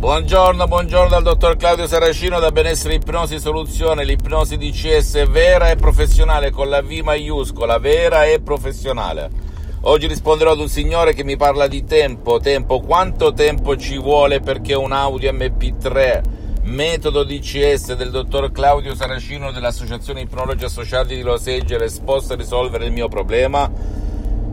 Buongiorno, buongiorno dal dottor Claudio Saracino da Benessere Ipnosi Soluzione, l'ipnosi DCS vera e professionale con la V maiuscola, vera e professionale. Oggi risponderò ad un signore che mi parla di tempo, tempo, quanto tempo ci vuole perché un Audio MP3 metodo DCS del dottor Claudio Saracino dell'Associazione Ipnologi Associati di Los Angeles possa risolvere il mio problema?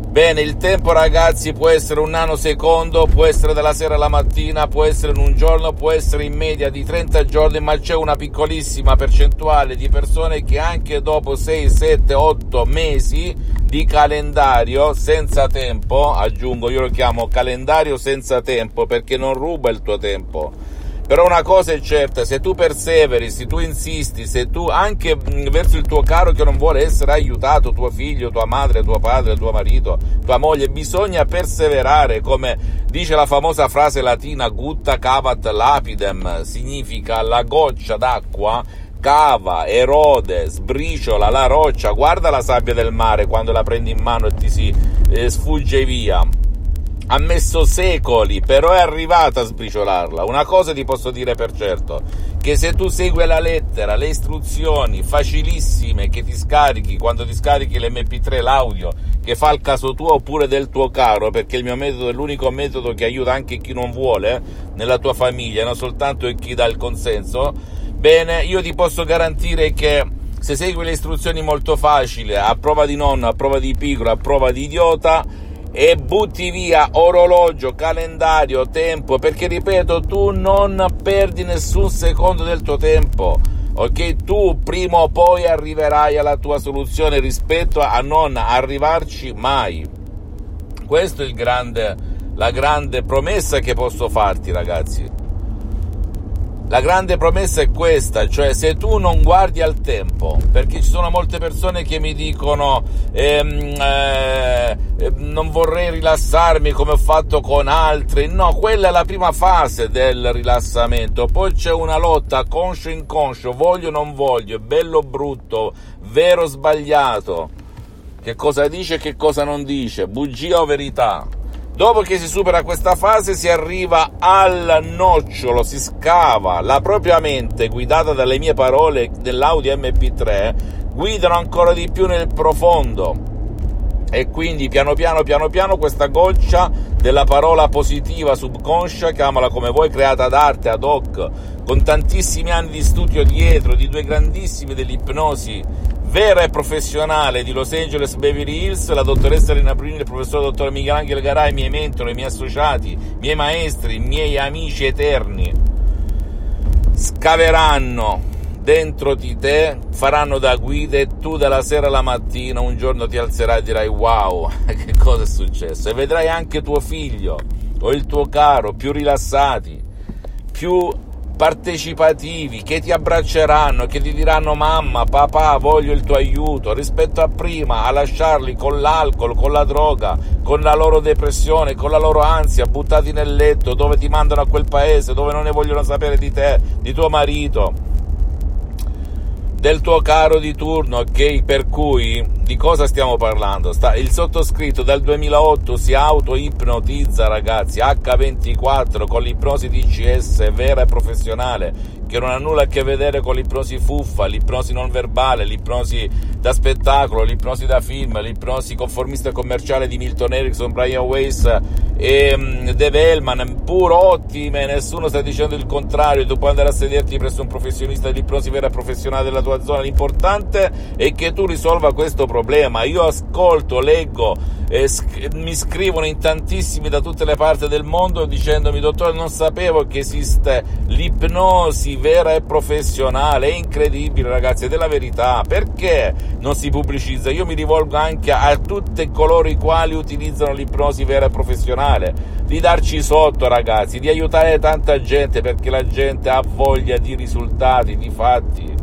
Bene, il tempo ragazzi può essere un nanosecondo, può essere dalla sera alla mattina, può essere in un giorno, può essere in media di 30 giorni, ma c'è una piccolissima percentuale di persone che anche dopo 6, 7, 8 mesi di calendario senza tempo, aggiungo io lo chiamo calendario senza tempo perché non ruba il tuo tempo però una cosa è certa, se tu perseveri, se tu insisti, se tu anche verso il tuo caro che non vuole essere aiutato, tuo figlio, tua madre, tuo padre, tuo marito, tua moglie, bisogna perseverare, come dice la famosa frase latina gutta cavat lapidem, significa la goccia d'acqua cava, erode, sbriciola la roccia, guarda la sabbia del mare quando la prendi in mano e ti si eh, sfugge via ha messo secoli, però è arrivata a sbriciolarla. Una cosa ti posso dire per certo, che se tu segui la lettera, le istruzioni facilissime che ti scarichi quando ti scarichi l'MP3, l'audio, che fa il caso tuo oppure del tuo caro, perché il mio metodo è l'unico metodo che aiuta anche chi non vuole nella tua famiglia, non soltanto chi dà il consenso, bene, io ti posso garantire che se segui le istruzioni molto facili, a prova di nonno, a prova di pigro, a prova di idiota, e butti via orologio, calendario, tempo, perché ripeto, tu non perdi nessun secondo del tuo tempo. Ok, tu prima o poi arriverai alla tua soluzione rispetto a non arrivarci mai. Questa è grande, la grande promessa che posso farti, ragazzi. La grande promessa è questa, cioè se tu non guardi al tempo, perché ci sono molte persone che mi dicono ehm, eh, ehm, non vorrei rilassarmi come ho fatto con altri, no, quella è la prima fase del rilassamento, poi c'è una lotta conscio inconscio, voglio o non voglio, bello o brutto, vero o sbagliato, che cosa dice e che cosa non dice, bugia o verità. Dopo che si supera questa fase si arriva al nocciolo, si scava la propria mente, guidata dalle mie parole dell'Audi MP3, guidano ancora di più nel profondo. E quindi piano piano, piano piano, questa goccia della parola positiva subconscia, chiamala come vuoi, creata d'arte ad hoc, con tantissimi anni di studio dietro, di due grandissimi dell'ipnosi vera e professionale di Los Angeles Beverly Hills, la dottoressa Elena Bruni, il professor dottor Michelangelo Garai, i miei mentori, i miei associati, i miei maestri, i miei amici eterni, scaveranno dentro di te, faranno da guida e tu dalla sera alla mattina un giorno ti alzerai e dirai wow, che cosa è successo? E vedrai anche tuo figlio o il tuo caro più rilassati, più partecipativi che ti abbracceranno, che ti diranno mamma, papà, voglio il tuo aiuto, rispetto a prima, a lasciarli con l'alcol, con la droga, con la loro depressione, con la loro ansia, buttati nel letto, dove ti mandano a quel paese, dove non ne vogliono sapere di te, di tuo marito del tuo caro di turno, ok? Per cui di cosa stiamo parlando? Sta, il sottoscritto dal 2008 si auto-ipnotizza, ragazzi, H24 con l'ipnosi DCS vera e professionale che non ha nulla a che vedere con l'ipnosi fuffa, l'ipnosi non verbale, l'ipnosi da spettacolo, l'ipnosi da film, l'ipnosi conformista commerciale di Milton Erickson, Brian Weiss e Dave Hellman, pur ottime, nessuno sta dicendo il contrario, tu puoi andare a sederti presso un professionista dell'ipnosi vera professionale della tua zona, l'importante è che tu risolva questo problema, io ascolto, leggo, eh, sc- mi scrivono in tantissimi da tutte le parti del mondo dicendomi dottore non sapevo che esiste l'ipnosi vera e professionale, è incredibile ragazzi, è la verità, perché non si pubblicizza? Io mi rivolgo anche a tutti coloro i quali utilizzano l'ipnosi vera e professionale, di darci sotto ragazzi, di aiutare tanta gente perché la gente ha voglia di risultati, di fatti.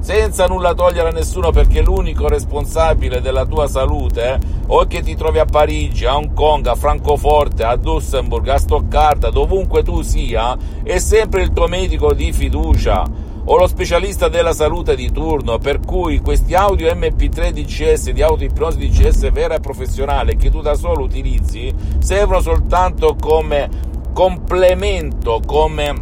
Senza nulla togliere a nessuno perché l'unico responsabile della tua salute eh, o che ti trovi a Parigi, a Hong Kong, a Francoforte, a Dussemburg, a Stoccarda, dovunque tu sia, è sempre il tuo medico di fiducia o lo specialista della salute di turno, per cui questi audio MP3 DCS di autoipnosi DCS vera e professionale che tu da solo utilizzi servono soltanto come complemento, come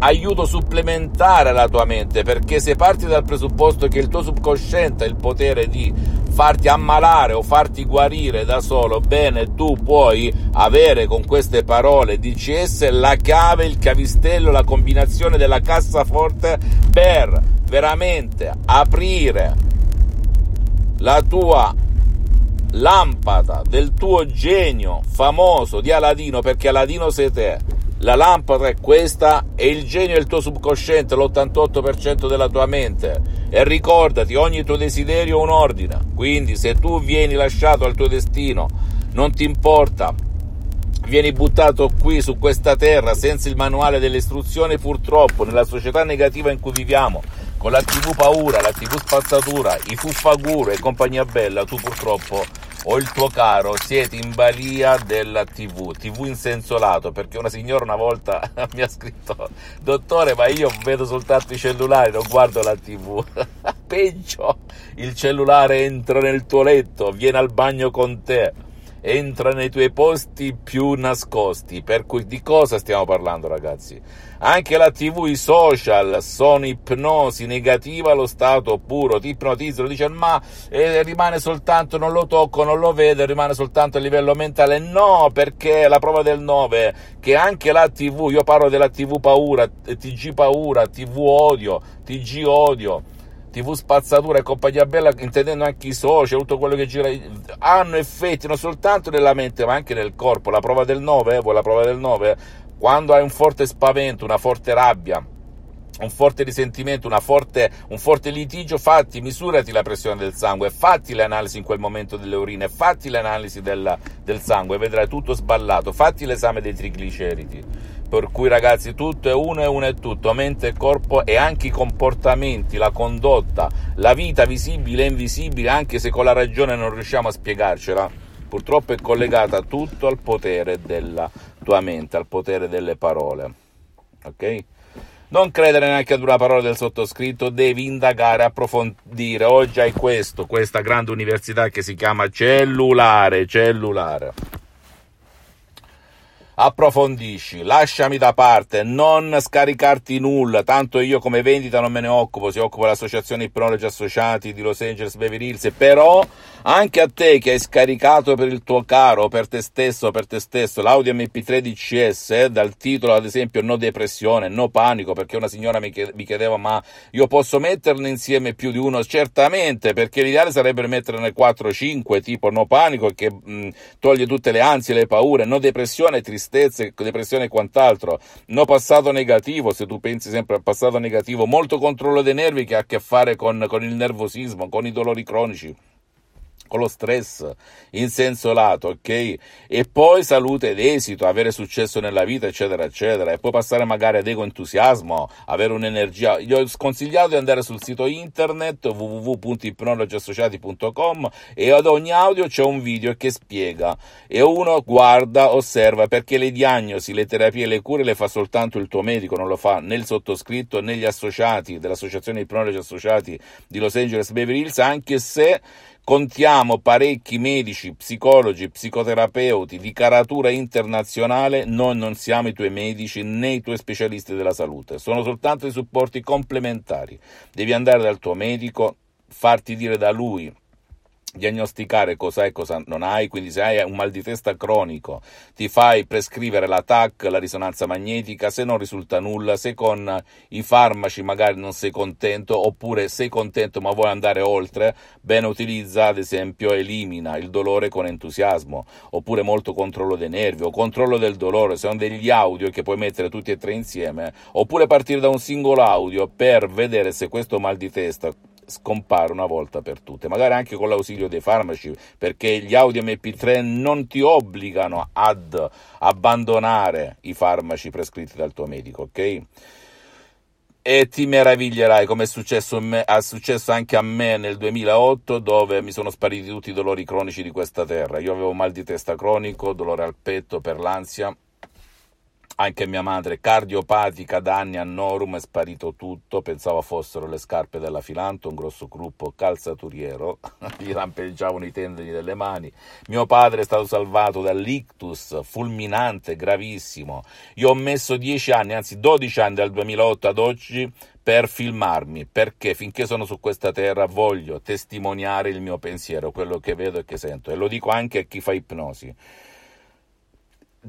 aiuto supplementare alla tua mente, perché se parti dal presupposto che il tuo subconsciente ha il potere di farti ammalare o farti guarire da solo, bene, tu puoi avere con queste parole DCS la chiave, il cavistello, la combinazione della cassaforte per veramente aprire la tua lampada del tuo genio famoso di Aladino, perché Aladino sei te la lampada è questa e il genio è il tuo subconsciente, l'88% della tua mente. E ricordati, ogni tuo desiderio ha un ordine. Quindi se tu vieni lasciato al tuo destino, non ti importa, vieni buttato qui su questa terra senza il manuale delle istruzioni, purtroppo nella società negativa in cui viviamo, con la TV paura, la TV spazzatura, i fuffaguro e compagnia bella, tu purtroppo o il tuo caro siete in balia della TV, TV in senso lato, perché una signora una volta mi ha scritto, dottore, ma io vedo soltanto i cellulari, non guardo la TV. Peggio, il cellulare entra nel tuo letto, viene al bagno con te entra nei tuoi posti più nascosti. Per cui di cosa stiamo parlando, ragazzi? Anche la TV, i social sono ipnosi negativa allo stato puro. Ti ipnotizzano, dice ma eh, rimane soltanto, non lo tocco, non lo vedo, rimane soltanto a livello mentale. No, perché la prova del 9, che anche la TV, io parlo della TV paura, TG paura, TV odio, TG odio TV spazzatura e compagnia bella, intendendo anche i social, tutto quello che gira, hanno effetti non soltanto nella mente ma anche nel corpo. La prova del 9, eh, vuoi la prova del 9? Quando hai un forte spavento, una forte rabbia, un forte risentimento, forte, un forte litigio, fatti, misurati la pressione del sangue, fatti le analisi in quel momento delle urine, fatti le analisi del, sangue, vedrai tutto sballato, fatti l'esame dei trigliceridi per cui ragazzi tutto è uno e uno è tutto, mente e corpo e anche i comportamenti, la condotta, la vita visibile e invisibile, anche se con la ragione non riusciamo a spiegarcela, purtroppo è collegata tutto al potere della tua mente, al potere delle parole. Ok? Non credere neanche ad una parola del sottoscritto, devi indagare, approfondire. Oggi hai questo, questa grande università che si chiama cellulare, cellulare approfondisci, lasciami da parte, non scaricarti nulla, tanto io come vendita non me ne occupo, si occupa l'associazione Ipnologi Associati di Los Angeles Beverly Hills, però anche a te che hai scaricato per il tuo caro, per te stesso, per te stesso, l'audio MP3 DCS, eh, dal titolo ad esempio No depressione, no panico, perché una signora mi, chiedeva ma io posso metterne insieme più di uno? Certamente, perché l'ideale sarebbe metterne 4-5, tipo no panico, che mh, toglie tutte le ansie, le paure, no depressione, tristezza, tristezze, depressione e quant'altro. No passato negativo, se tu pensi sempre al passato negativo, molto controllo dei nervi che ha a che fare con, con il nervosismo, con i dolori cronici con lo stress in senso lato, ok? E poi salute ed esito, avere successo nella vita, eccetera, eccetera. E poi passare magari ad ego entusiasmo, avere un'energia. Gli ho sconsigliato di andare sul sito internet www.ipnologiassociati.com e ad ogni audio c'è un video che spiega e uno guarda, osserva perché le diagnosi, le terapie le cure le fa soltanto il tuo medico, non lo fa né il sottoscritto né gli associati dell'associazione Ipnologi Associati di Los Angeles Beverly Hills, anche se Contiamo parecchi medici, psicologi, psicoterapeuti di caratura internazionale, noi non siamo i tuoi medici né i tuoi specialisti della salute, sono soltanto i supporti complementari. Devi andare dal tuo medico, farti dire da lui diagnosticare cosa hai e cosa non hai, quindi se hai un mal di testa cronico ti fai prescrivere la TAC, la risonanza magnetica, se non risulta nulla, se con i farmaci magari non sei contento, oppure sei contento ma vuoi andare oltre, bene utilizza ad esempio elimina il dolore con entusiasmo, oppure molto controllo dei nervi o controllo del dolore, sono degli audio che puoi mettere tutti e tre insieme, oppure partire da un singolo audio per vedere se questo mal di testa scompare una volta per tutte, magari anche con l'ausilio dei farmaci, perché gli audio MP3 non ti obbligano ad abbandonare i farmaci prescritti dal tuo medico, ok? E ti meraviglierai come è successo, me, è successo anche a me nel 2008 dove mi sono spariti tutti i dolori cronici di questa terra. Io avevo mal di testa cronico, dolore al petto per l'ansia, anche mia madre, cardiopatica da anni a Norum, è sparito tutto, pensavo fossero le scarpe della Filanto, un grosso gruppo calzaturiero, gli rampeggiavano i tendini delle mani. Mio padre è stato salvato dall'ictus fulminante, gravissimo. Io ho messo 10 anni, anzi 12 anni dal 2008 ad oggi per filmarmi, perché? Finché sono su questa terra voglio testimoniare il mio pensiero, quello che vedo e che sento, e lo dico anche a chi fa ipnosi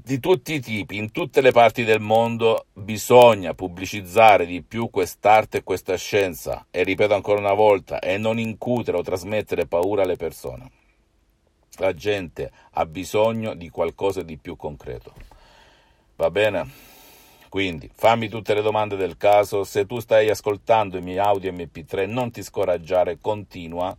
di tutti i tipi, in tutte le parti del mondo, bisogna pubblicizzare di più quest'arte e questa scienza, e ripeto ancora una volta, e non incutere o trasmettere paura alle persone. La gente ha bisogno di qualcosa di più concreto. Va bene? Quindi fammi tutte le domande del caso, se tu stai ascoltando i miei audio MP3 non ti scoraggiare, continua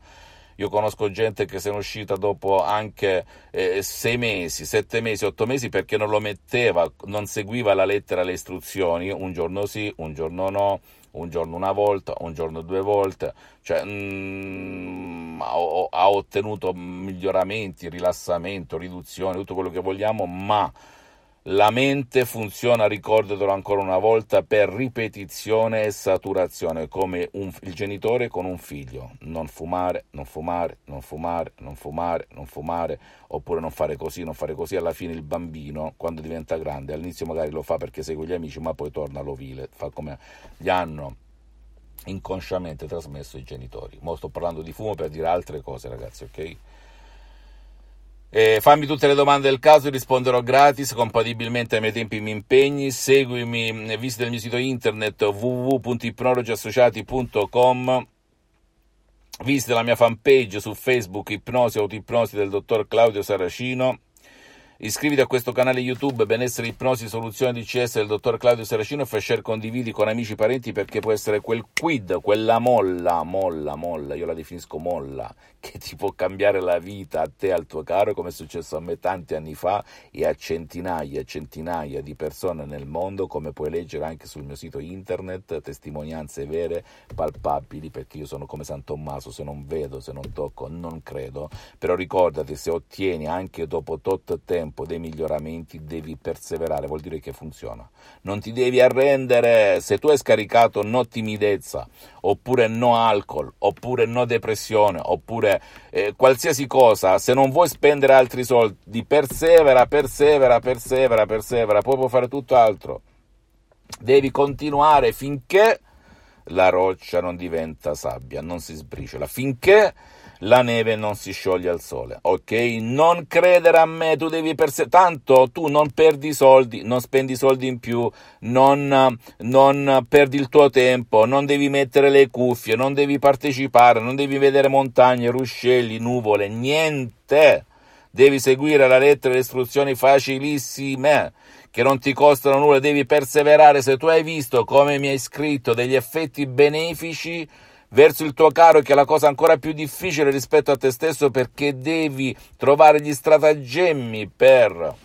io conosco gente che se ne è uscita dopo anche eh, sei mesi, sette mesi, otto mesi perché non lo metteva, non seguiva la lettera, le istruzioni, un giorno sì, un giorno no, un giorno una volta, un giorno due volte, cioè, mm, ha, ha ottenuto miglioramenti, rilassamento, riduzione, tutto quello che vogliamo, ma la mente funziona, ricordatelo ancora una volta, per ripetizione e saturazione, come un, il genitore con un figlio. Non fumare, non fumare, non fumare, non fumare, non fumare, oppure non fare così, non fare così. Alla fine il bambino, quando diventa grande, all'inizio magari lo fa perché segue gli amici, ma poi torna all'ovile, fa come gli hanno inconsciamente trasmesso i genitori. Mo sto parlando di fumo per dire altre cose, ragazzi, ok? Eh, fammi tutte le domande del caso, risponderò gratis, compatibilmente ai miei tempi e miei impegni. Seguimi, visita il mio sito internet www.ipnologiassociati.com. Visita la mia fanpage su Facebook Ipnosi Autoipnosi del dottor Claudio Saracino. Iscriviti a questo canale YouTube Benessere Ipnosi Soluzione DCS del dottor Claudio Saracino e share condividi con amici e parenti perché può essere quel quid, quella molla, molla, molla, io la definisco molla, che ti può cambiare la vita a te e al tuo caro come è successo a me tanti anni fa e a centinaia e centinaia di persone nel mondo come puoi leggere anche sul mio sito internet, testimonianze vere, palpabili perché io sono come San Tommaso, se non vedo, se non tocco, non credo, però ricordati se ottieni anche dopo tot tempo tempo dei miglioramenti devi perseverare, vuol dire che funziona. Non ti devi arrendere, se tu hai scaricato no timidezza, oppure no alcol, oppure no depressione, oppure eh, qualsiasi cosa, se non vuoi spendere altri soldi, persevera, persevera, persevera, persevera, poi puoi fare tutto altro. Devi continuare finché la roccia non diventa sabbia, non si sbriciola, finché la neve non si scioglie al sole, ok? Non credere a me, tu devi perseverare, tanto tu non perdi soldi, non spendi soldi in più, non, non perdi il tuo tempo, non devi mettere le cuffie, non devi partecipare, non devi vedere montagne, ruscelli, nuvole, niente. Devi seguire la lettera e le istruzioni facilissime che non ti costano nulla, devi perseverare. Se tu hai visto come mi hai scritto degli effetti benefici, verso il tuo caro, che è la cosa ancora più difficile rispetto a te stesso perché devi trovare gli stratagemmi per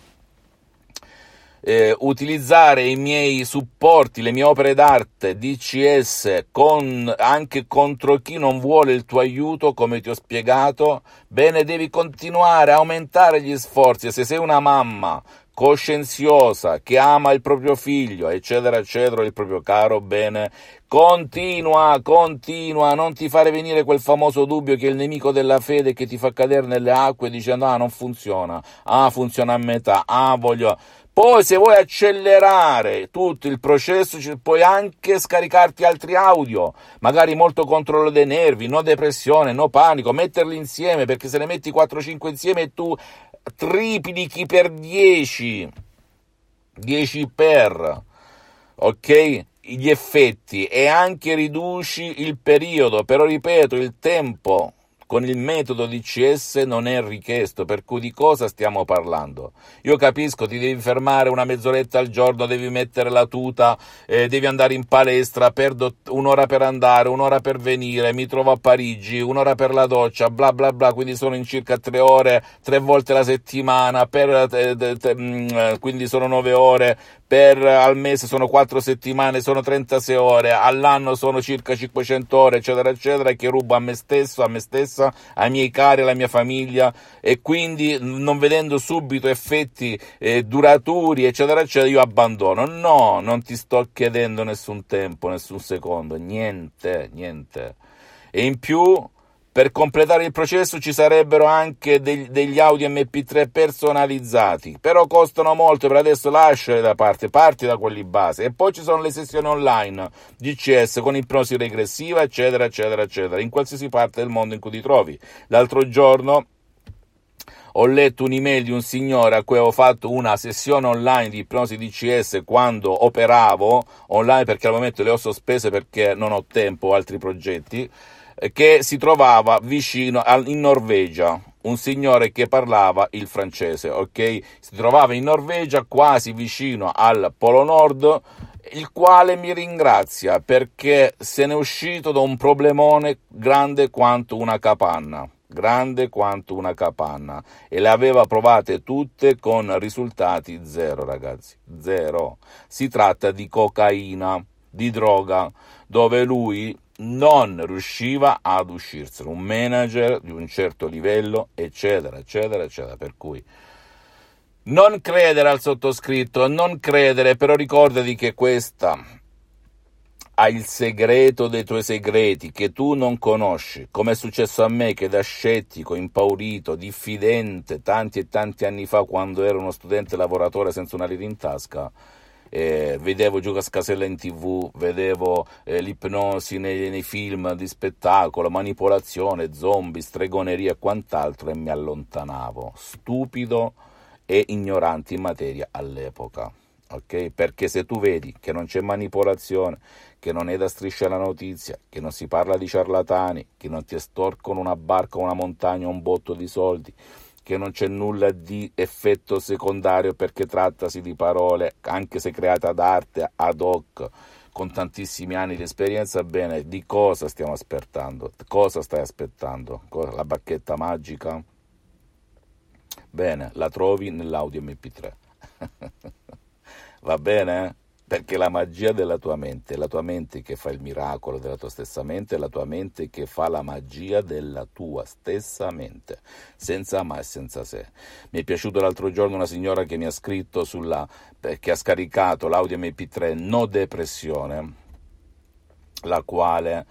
eh, utilizzare i miei supporti, le mie opere d'arte DCS con, anche contro chi non vuole il tuo aiuto, come ti ho spiegato, bene, devi continuare a aumentare gli sforzi. Se sei una mamma coscienziosa, che ama il proprio figlio, eccetera, eccetera, il proprio caro, bene, continua, continua, non ti fare venire quel famoso dubbio che è il nemico della fede che ti fa cadere nelle acque dicendo ah non funziona, ah funziona a metà, ah voglio... Poi se vuoi accelerare tutto il processo puoi anche scaricarti altri audio, magari molto controllo dei nervi, no depressione, no panico, metterli insieme perché se ne metti 4-5 insieme tu triplichi per 10, 10 per, ok? Gli effetti e anche riduci il periodo, però ripeto, il tempo con il metodo DCS non è richiesto, per cui di cosa stiamo parlando? Io capisco, ti devi fermare una mezz'oretta al giorno, devi mettere la tuta, eh, devi andare in palestra, perdo un'ora per andare, un'ora per venire, mi trovo a Parigi, un'ora per la doccia, bla bla bla, quindi sono in circa tre ore, tre volte la settimana, per, eh, eh, mm, quindi sono nove ore, per al mese sono quattro settimane, sono 36 ore, all'anno sono circa 500 ore, eccetera, eccetera, che rubo a me stesso, a me stessa, ai miei cari, alla mia famiglia e quindi non vedendo subito effetti eh, duraturi, eccetera, eccetera, io abbandono. No, non ti sto chiedendo nessun tempo, nessun secondo, niente, niente. E in più per completare il processo ci sarebbero anche degli, degli audio MP3 personalizzati, però costano molto, per adesso lasciali da parte, parti da quelli base. E poi ci sono le sessioni online, DCS con ipnosi regressiva, eccetera, eccetera, eccetera, in qualsiasi parte del mondo in cui ti trovi. L'altro giorno ho letto un'email di un signore a cui avevo fatto una sessione online di ipnosi DCS quando operavo online perché al momento le ho sospese perché non ho tempo o altri progetti che si trovava vicino al, in Norvegia, un signore che parlava il francese, ok? Si trovava in Norvegia quasi vicino al Polo Nord, il quale mi ringrazia perché se n'è uscito da un problemone grande quanto una capanna grande quanto una capanna. E le aveva provate tutte con risultati zero ragazzi zero. Si tratta di cocaina di droga dove lui non riusciva ad uscirsene, un manager di un certo livello, eccetera, eccetera, eccetera. Per cui non credere al sottoscritto, non credere, però ricordati che questa ha il segreto dei tuoi segreti che tu non conosci, come è successo a me che da scettico, impaurito, diffidente tanti e tanti anni fa quando ero uno studente lavoratore senza una lira in tasca, eh, vedevo Gioca Scasella in tv, vedevo eh, l'ipnosi nei, nei, film di spettacolo, manipolazione, zombie, stregoneria e quant'altro e mi allontanavo, stupido e ignorante in materia all'epoca. Okay? Perché se tu vedi che non c'è manipolazione, che non è da striscia la notizia, che non si parla di ciarlatani, che non ti estorcono una barca, una montagna, un botto di soldi, che non c'è nulla di effetto secondario perché trattasi di parole, anche se create ad arte, ad hoc, con tantissimi anni di esperienza, bene, di cosa stiamo aspettando? Cosa stai aspettando? La bacchetta magica? Bene, la trovi nell'audio MP3. Va bene? Perché la magia della tua mente è la tua mente che fa il miracolo della tua stessa mente, è la tua mente che fa la magia della tua stessa mente, senza ma e senza se. Mi è piaciuto l'altro giorno una signora che mi ha scritto sulla, che ha scaricato l'audio MP3 No Depressione, la quale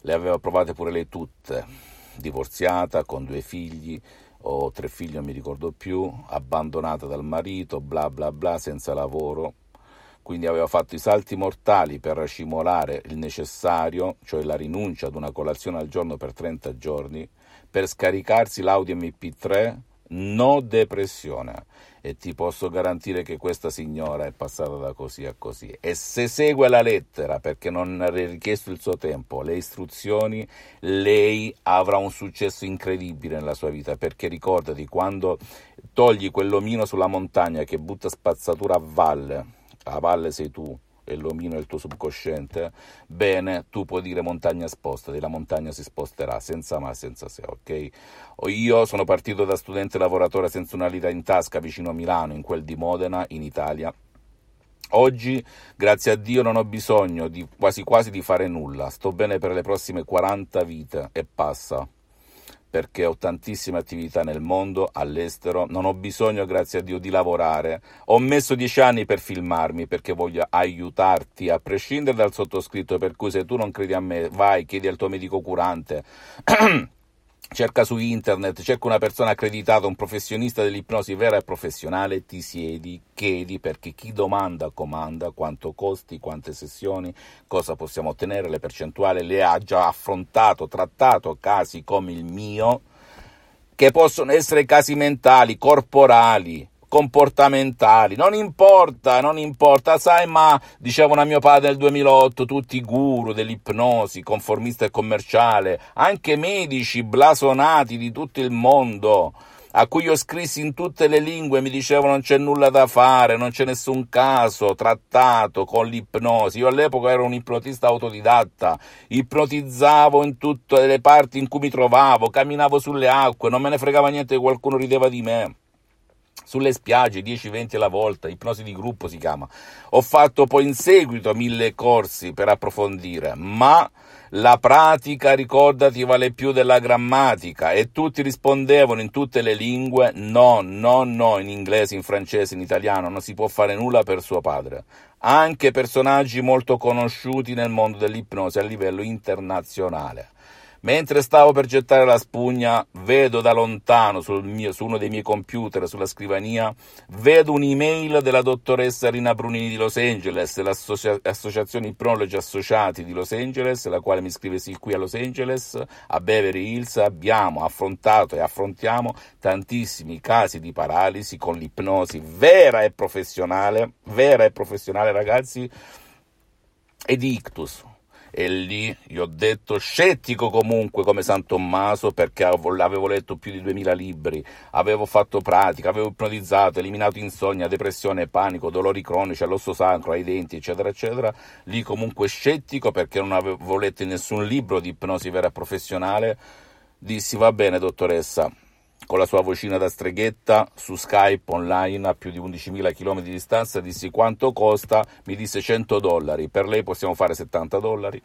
le aveva provate pure lei tutte, divorziata, con due figli, o tre figli, non mi ricordo più, abbandonata dal marito, bla bla bla, senza lavoro quindi aveva fatto i salti mortali per racimolare il necessario, cioè la rinuncia ad una colazione al giorno per 30 giorni, per scaricarsi l'audio MP3 no depressione. E ti posso garantire che questa signora è passata da così a così. E se segue la lettera perché non ha richiesto il suo tempo le istruzioni lei avrà un successo incredibile nella sua vita perché ricordati quando togli quell'omino sulla montagna che butta spazzatura a valle la valle sei tu e l'omino è il tuo subconsciente, bene, tu puoi dire montagna spostati, la montagna si sposterà senza ma, senza se, ok? Io sono partito da studente lavoratore senza una lira in tasca vicino a Milano, in quel di Modena, in Italia. Oggi, grazie a Dio, non ho bisogno di, quasi quasi di fare nulla, sto bene per le prossime 40 vite e passa perché ho tantissime attività nel mondo, all'estero, non ho bisogno, grazie a Dio, di lavorare. Ho messo dieci anni per filmarmi perché voglio aiutarti, a prescindere dal sottoscritto, per cui se tu non credi a me, vai, chiedi al tuo medico curante. cerca su internet, cerca una persona accreditata, un professionista dell'ipnosi vera e professionale, ti siedi, chiedi perché chi domanda comanda, quanto costi, quante sessioni, cosa possiamo ottenere, le percentuali, le ha già affrontato, trattato casi come il mio, che possono essere casi mentali, corporali, comportamentali, non importa, non importa, sai, ma diceva una mio padre nel 2008, tutti i guru dell'ipnosi, conformista e commerciale, anche medici blasonati di tutto il mondo, a cui io scrissi in tutte le lingue, mi dicevano non c'è nulla da fare, non c'è nessun caso trattato con l'ipnosi. Io all'epoca ero un ipnotista autodidatta, ipnotizzavo in tutte le parti in cui mi trovavo, camminavo sulle acque, non me ne fregava niente che qualcuno rideva di me sulle spiagge 10-20 alla volta, ipnosi di gruppo si chiama. Ho fatto poi in seguito mille corsi per approfondire, ma la pratica, ricordati, vale più della grammatica e tutti rispondevano in tutte le lingue no, no, no, in inglese, in francese, in italiano, non si può fare nulla per suo padre. Anche personaggi molto conosciuti nel mondo dell'ipnosi a livello internazionale. Mentre stavo per gettare la spugna, vedo da lontano mio, su uno dei miei computer, sulla scrivania, vedo un'email della dottoressa Rina Brunini di Los Angeles, l'associazione Ipnologi Associati di Los Angeles, la quale mi scrive sì qui a Los Angeles, a Beverly Hills, abbiamo affrontato e affrontiamo tantissimi casi di paralisi con l'ipnosi vera e professionale, vera e professionale ragazzi, e di ictus e lì gli ho detto scettico comunque come San Tommaso perché avevo letto più di 2000 libri, avevo fatto pratica, avevo ipnotizzato, eliminato insonnia, depressione, panico, dolori cronici all'osso sacro, ai denti, eccetera, eccetera. Lì comunque scettico perché non avevo letto nessun libro di ipnosi vera e professionale. Dissi va bene dottoressa, con la sua vocina da streghetta su Skype online a più di 11.000 km di distanza, dissi quanto costa, mi disse 100 dollari, per lei possiamo fare 70 dollari.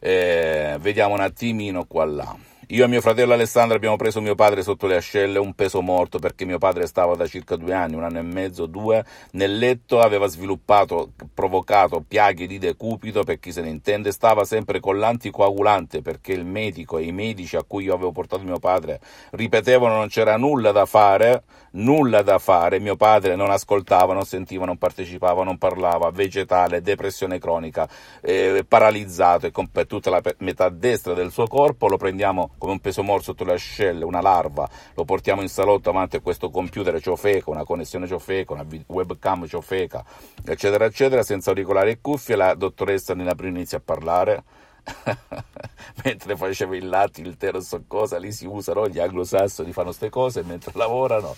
Eh, vediamo un attimino qua là. Io e mio fratello Alessandro abbiamo preso mio padre sotto le ascelle, un peso morto, perché mio padre stava da circa due anni, un anno e mezzo, due, nel letto, aveva sviluppato, provocato piaghe di decupito, per chi se ne intende, stava sempre con l'anticoagulante, perché il medico e i medici a cui io avevo portato mio padre ripetevano non c'era nulla da fare, nulla da fare, mio padre non ascoltava, non sentiva, non partecipava, non parlava, vegetale, depressione cronica, eh, paralizzato e con tutta la metà destra del suo corpo, lo prendiamo come un peso morto sotto le ascelle, una larva, lo portiamo in salotto avanti a questo computer ciofeca, una connessione ciofeca, una webcam ciofeca, eccetera, eccetera, senza auricolare e cuffie, la dottoressa Nina Prima inizia a parlare, mentre faceva il latte, il terzo cosa, lì si usano gli anglosassoni, fanno queste cose mentre lavorano.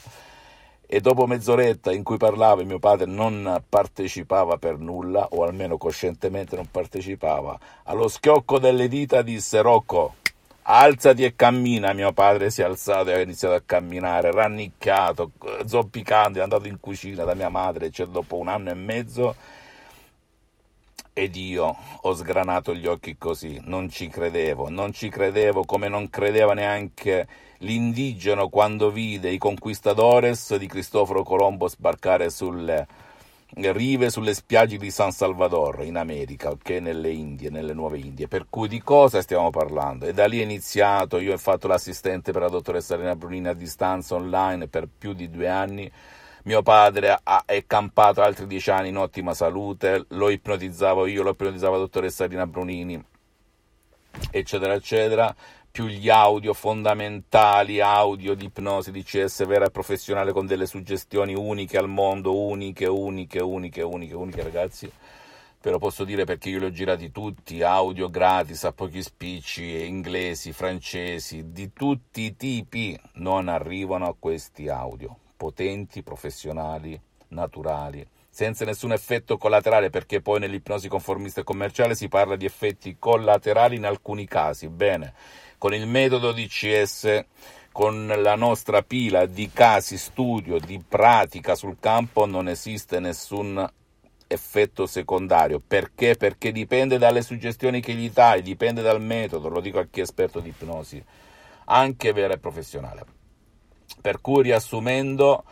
E dopo mezz'oretta in cui parlava mio padre non partecipava per nulla, o almeno coscientemente non partecipava, allo schiocco delle dita disse Rocco, alzati e cammina. Mio padre si è alzato e ha iniziato a camminare, rannicchiato, zoppicando, è andato in cucina da mia madre, cioè dopo un anno e mezzo. Ed io ho sgranato gli occhi così, non ci credevo, non ci credevo come non credeva neanche l'indigeno quando vide i conquistadores di Cristoforo Colombo sbarcare sulle rive sulle spiagge di San Salvador in America, ok? Nelle Indie, nelle nuove Indie. Per cui di cosa stiamo parlando? E da lì è iniziato, io ho fatto l'assistente per la dottoressa Elena Brunini a distanza online per più di due anni. Mio padre ha, è campato altri dieci anni in ottima salute, lo ipnotizzavo io, lo ipnotizzava la dottoressa Elena Brunini, eccetera, eccetera più gli audio fondamentali, audio di ipnosi, di CS vera e professionale con delle suggestioni uniche al mondo, uniche, uniche, uniche, uniche, uniche ragazzi. Ve lo posso dire perché io li ho girati tutti, audio gratis, a pochi spicci, inglesi, francesi, di tutti i tipi, non arrivano a questi audio, potenti, professionali, naturali, senza nessun effetto collaterale, perché poi nell'ipnosi conformista e commerciale si parla di effetti collaterali in alcuni casi. Bene, con il metodo DCS, con la nostra pila di casi studio, di pratica sul campo, non esiste nessun effetto secondario. Perché? Perché dipende dalle suggestioni che gli dai, dipende dal metodo, lo dico a chi è esperto di ipnosi, anche vera e professionale. Per cui riassumendo,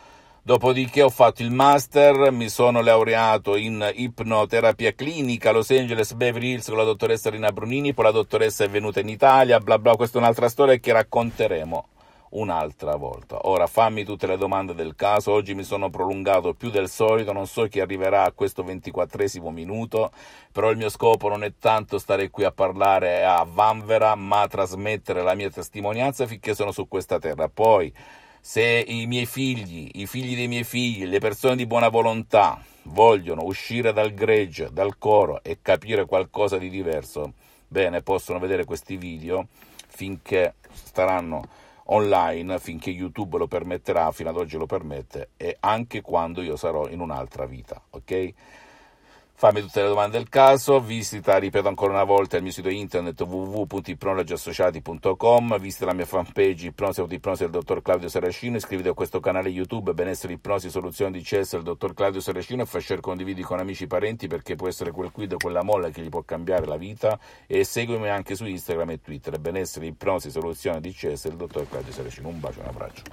Dopodiché ho fatto il master, mi sono laureato in ipnoterapia clinica a Los Angeles Beverly Hills con la dottoressa Rina Brunini, poi la dottoressa è venuta in Italia, bla bla, questa è un'altra storia che racconteremo un'altra volta. Ora fammi tutte le domande del caso, oggi mi sono prolungato più del solito, non so chi arriverà a questo ventiquattresimo minuto, però il mio scopo non è tanto stare qui a parlare a vanvera, ma trasmettere la mia testimonianza finché sono su questa terra. Poi se i miei figli, i figli dei miei figli, le persone di buona volontà vogliono uscire dal gregge, dal coro e capire qualcosa di diverso, bene, possono vedere questi video finché staranno online, finché YouTube lo permetterà, fino ad oggi lo permette, e anche quando io sarò in un'altra vita, ok? Fammi tutte le domande del caso, visita, ripeto ancora una volta, il mio sito internet www.ipnologiassociati.com, visita la mia fanpage Ipnosi Autoipnosi del dottor Claudio Saracino, iscriviti a questo canale YouTube Benessere Ipnosi Soluzioni di CS del dottor Claudio Saracino e fai share condividi con amici e parenti perché può essere quel quid o quella molla che gli può cambiare la vita e seguimi anche su Instagram e Twitter Benessere Ipnosi Soluzioni di CS del dottor Claudio Saracino. Un bacio, un abbraccio.